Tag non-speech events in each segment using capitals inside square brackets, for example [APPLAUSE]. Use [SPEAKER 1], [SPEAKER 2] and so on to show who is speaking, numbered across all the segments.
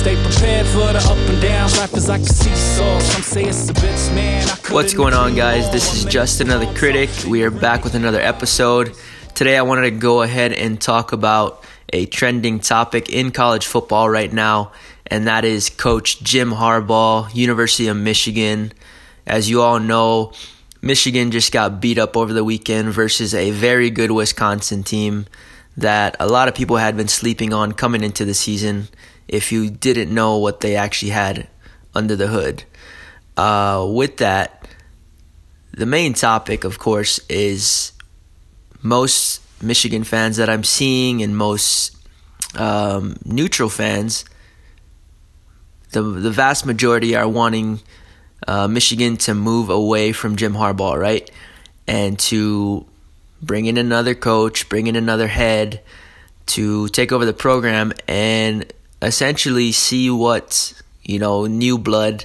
[SPEAKER 1] Stay prepared for the up and downs. Life is like a seesaw. Some say it's a bitch, man.
[SPEAKER 2] What's going on, guys? This is Just Another Critic. We are back with another episode. Today, I wanted to go ahead and talk about a trending topic in college football right now, and that is Coach Jim Harbaugh, University of Michigan. As you all know, Michigan just got beat up over the weekend versus a very good Wisconsin team that a lot of people had been sleeping on coming into the season if you didn't know what they actually had under the hood. Uh, with that, the main topic, of course, is most Michigan fans that I'm seeing and most um, neutral fans. The the vast majority are wanting uh, Michigan to move away from Jim Harbaugh, right, and to bring in another coach, bring in another head to take over the program and essentially see what you know new blood,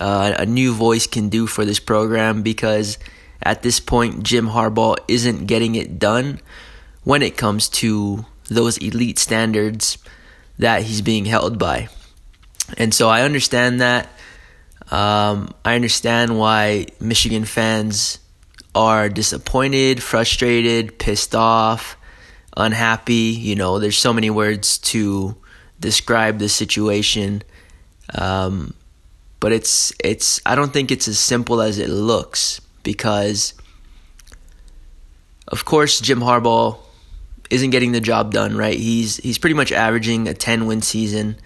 [SPEAKER 2] uh, a new voice can do for this program because at this point Jim Harbaugh isn't getting it done when it comes to those elite standards that he's being held by. And so I understand that. Um, I understand why Michigan fans are disappointed, frustrated, pissed off, unhappy. You know, there's so many words to describe the situation. Um, but it's it's I don't think it's as simple as it looks because of course Jim Harbaugh isn't getting the job done, right? He's he's pretty much averaging a 10 win season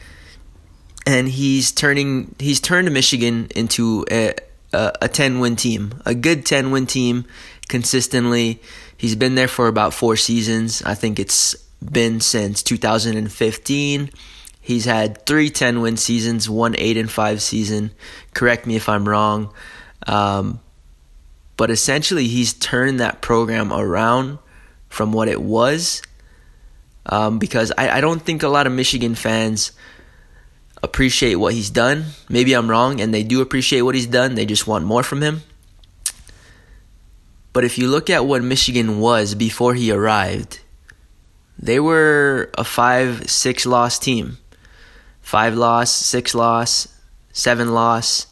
[SPEAKER 2] and he's turning he's turned Michigan into a a 10 win team, a good 10 win team consistently. He's been there for about 4 seasons. I think it's been since 2015. He's had three 10 win seasons, one 8 and 5 season. Correct me if I'm wrong. Um, but essentially, he's turned that program around from what it was. Um, because I, I don't think a lot of Michigan fans appreciate what he's done. Maybe I'm wrong, and they do appreciate what he's done. They just want more from him. But if you look at what Michigan was before he arrived, they were a five, six loss team. Five loss, six loss, seven loss.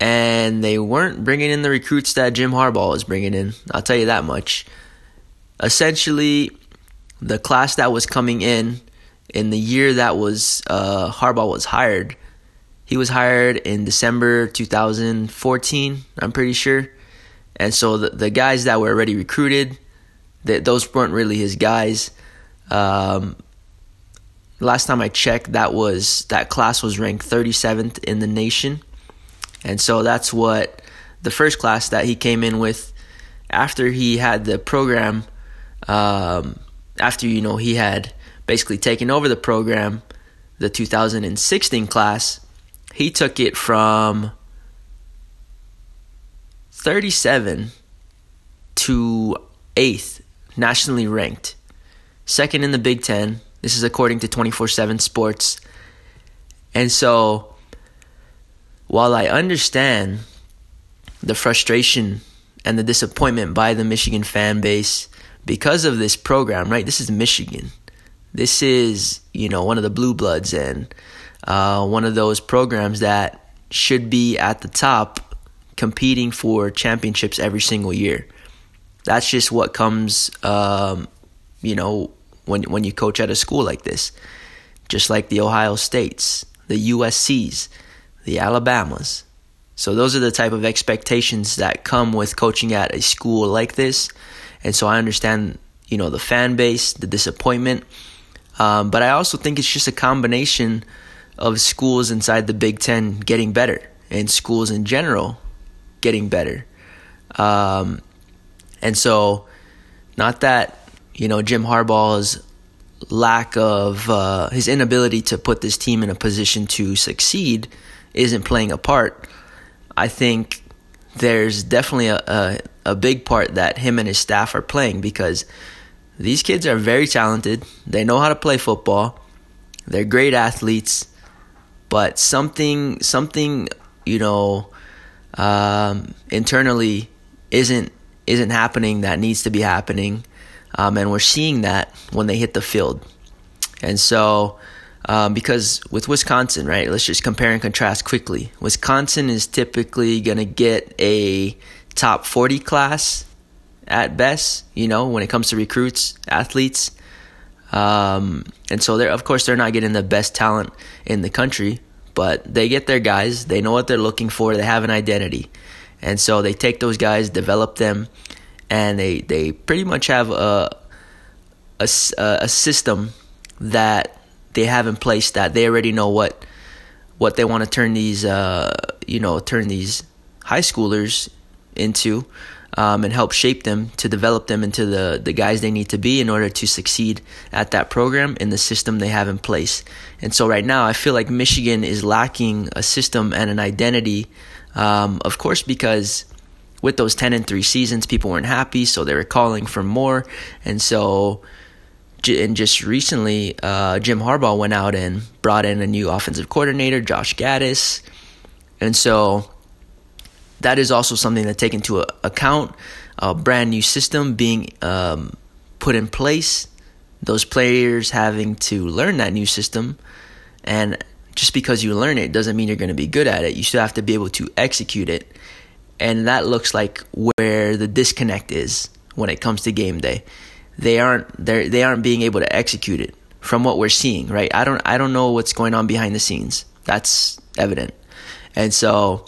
[SPEAKER 2] And they weren't bringing in the recruits that Jim Harbaugh was bringing in. I'll tell you that much. Essentially, the class that was coming in in the year that was uh, Harbaugh was hired, he was hired in December 2014, I'm pretty sure. And so the, the guys that were already recruited, that those weren't really his guys. Um, last time I checked, that was that class was ranked 37th in the nation, and so that's what the first class that he came in with after he had the program. Um, after you know he had basically taken over the program, the 2016 class, he took it from 37 to 8th nationally ranked, second in the Big Ten. This is according to 24 7 Sports. And so, while I understand the frustration and the disappointment by the Michigan fan base because of this program, right? This is Michigan. This is, you know, one of the blue bloods and uh, one of those programs that should be at the top competing for championships every single year. That's just what comes um, you know, when when you coach at a school like this, just like the Ohio States, the USC's, the Alabamas. So those are the type of expectations that come with coaching at a school like this, and so I understand, you know, the fan base, the disappointment, um, but I also think it's just a combination of schools inside the Big Ten getting better and schools in general getting better. Um, and so, not that you know, Jim Harbaugh's lack of uh, his inability to put this team in a position to succeed isn't playing a part. I think there's definitely a, a, a big part that him and his staff are playing because these kids are very talented. They know how to play football. They're great athletes, but something something you know um, internally isn't isn't happening that needs to be happening um, and we're seeing that when they hit the field. And so Um, because with Wisconsin, right? Let's just compare and contrast quickly. Wisconsin is typically going to get a top 40 class at best, you know, when it comes to recruits, athletes. Um, and so they're, of course, they're not getting the best talent in the country, but they get their guys. They know what they're looking for. They have an identity. And so they take those guys, develop them, and they, they pretty much have a, a, a system that they have in place that they already know what what they want to turn these uh, you know turn these high schoolers into um, and help shape them to develop them into the the guys they need to be in order to succeed at that program in the system they have in place. And so right now, I feel like Michigan is lacking a system and an identity. Um, of course, because with those ten and three seasons, people weren't happy, so they were calling for more, and so and just recently, uh, Jim Harbaugh went out and brought in a new offensive coordinator, Josh Gattis, and so that is also something to take into account. A brand new system being um, put in place, those players having to learn that new system, and just because you learn it doesn't mean you're going to be good at it. You still have to be able to execute it, and that looks like where the disconnect is when it comes to game day they aren't they they aren't being able to execute it from what we're seeing, right? I don't I don't know what's going on behind the scenes. That's evident. And so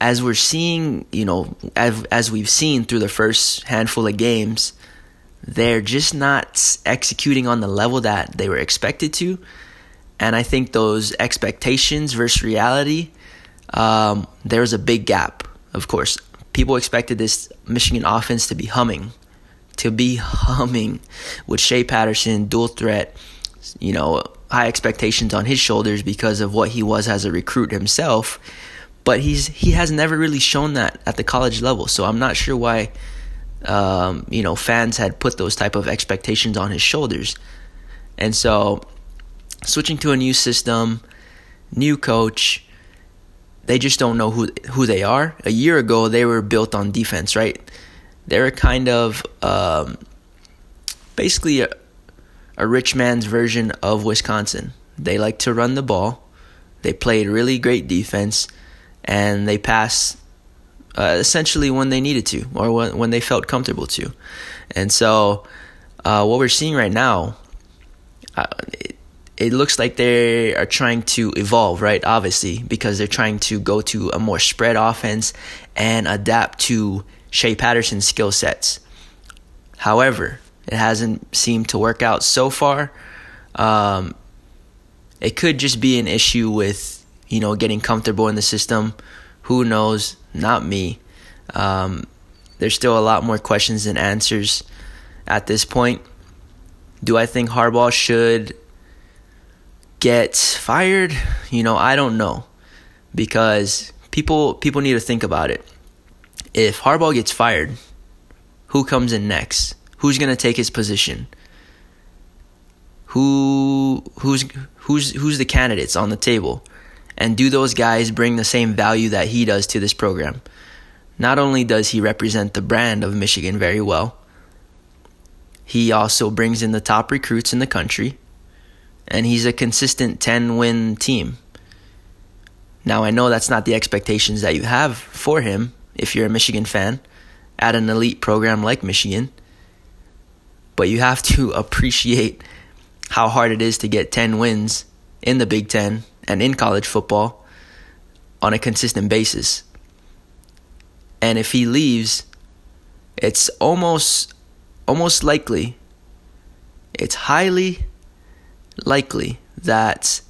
[SPEAKER 2] as we're seeing, you know, as, as we've seen through the first handful of games, they're just not executing on the level that they were expected to. And I think those expectations versus reality, um, was a big gap. Of course, people expected this Michigan offense to be humming to be [LAUGHS] humming with Shea Patterson, dual threat, you know, high expectations on his shoulders because of what he was as a recruit himself. But he's he has never really shown that at the college level. So I'm not sure why um, you know fans had put those type of expectations on his shoulders. And so switching to a new system, new coach, they just don't know who who they are. A year ago, they were built on defense, right? they're kind of um, basically a, a rich man's version of Wisconsin. They like to run the ball. They played really great defense, and they pass uh, essentially when they needed to or when, when they felt comfortable to. And so, uh, what we're seeing right now, uh, it, it looks like they are trying to evolve, right? Obviously, because they're trying to go to a more spread offense and adapt to Shea Patterson's skill sets. However, it hasn't seemed to work out so far. Um, it could just be an issue with you know getting comfortable in the system. Who knows? Not me. Um, there's still a lot more questions than answers at this point. Do I think Harbaugh should get fired? You know, I don't know because people people need to think about it if Harbaugh gets fired, who comes in next? Who's going to take his position? Who who's who's who's the candidates on the table? And do those guys bring the same value that he does to this program? Not only does he represent the brand of Michigan very well, he also brings in the top recruits in the country, and he's a consistent 10 win team. Now, I know that's not the expectations that you have for him, if you're a Michigan fan at an elite program like Michigan. But you have to [LAUGHS] appreciate how hard it is to get 10 wins in the Big Ten and in college football on a consistent basis. And if he leaves, it's almost almost likely it's highly likely that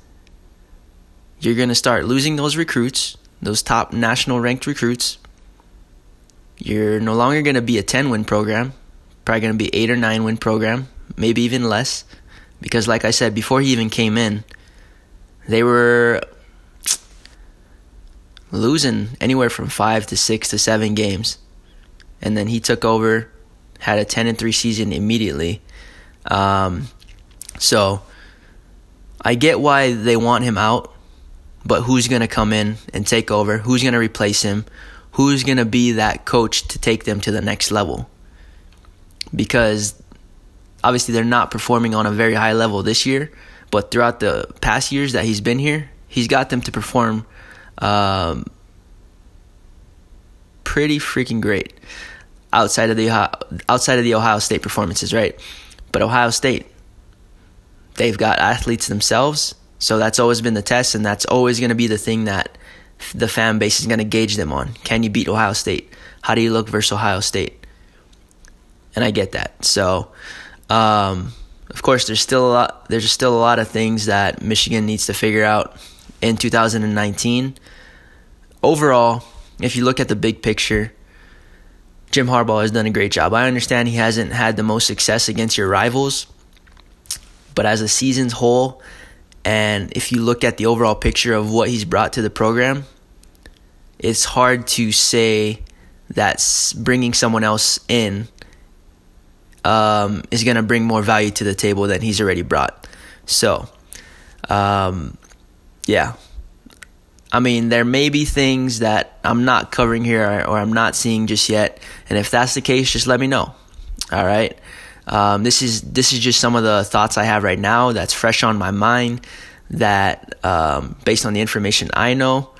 [SPEAKER 2] you're going to start losing those recruits, those top national ranked recruits you're no longer going to be a 10 win program, probably going to be 8 or 9 win program, maybe even less. Because, like I said, before he even came in, they were losing anywhere from 5 to 6 to 7 games. And then he took over, had a 10 and 3 season immediately. Um, so I get why they want him out, but who's going to come in and take over? Who's going to replace him? who's going to be that coach to take them to the next level. Because obviously they're not performing on a very high level this year, but throughout the past years that he's been here, he's got them to perform um, pretty freaking great outside of the outside of the Ohio State performances, right? But Ohio State, they've got athletes themselves, so that's always been the test, and that's always going to be the thing that the fan base is going to gauge them on. Can you beat Ohio State? How do you look versus Ohio State? And I get that. So, um, of course, there's still a lot. There's still a lot of things that Michigan needs to figure out in 2019. Overall, if you look at the big picture, Jim Harbaugh has done a great job. I understand he hasn't had the most success against your rivals, but as a season's whole, and if you look at the overall picture of what he's brought to the program, it's hard to say that bringing someone else in um, is going to bring more value to the table than he's already brought. So, um, yeah. I mean, there may be things that I'm not covering here or, or, I'm not seeing just yet, and if that's the case, just let me know. All right. Um, this is this is just some of the thoughts I have right now. That's fresh on my mind. That um, based on the information I know,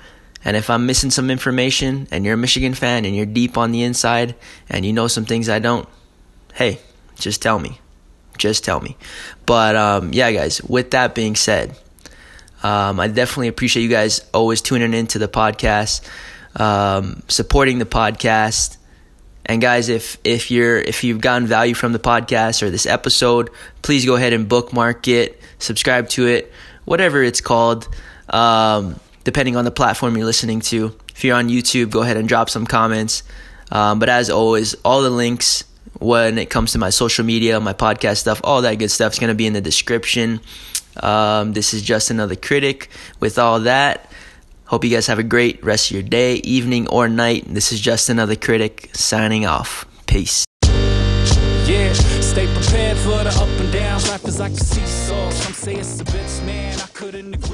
[SPEAKER 2] and if I'm missing some information, and you're a Michigan fan and you're deep on the inside, and you know some things I don't, hey, just tell me. Just tell me. But um, yeah, guys. With that being said. Um, I definitely appreciate you guys always tuning into the podcast, um, supporting the podcast. And guys, if if you're if you've gotten value from the podcast or this episode, please go ahead and bookmark it, subscribe to it, whatever it's called, um, depending on the platform you're listening to. If you're on YouTube, go ahead and drop some comments. Um, but as always, all the links when it comes to my social media, my podcast stuff, all that good stuff is going to be in the description. Um, this is just another critic. With all that, hope you guys have a great rest of your day, evening, or night. This is just another critic signing off. Peace. Yeah, stay prepared for the up and. Life is like a seesaw. Some say it's a bitch, man. I couldn't agree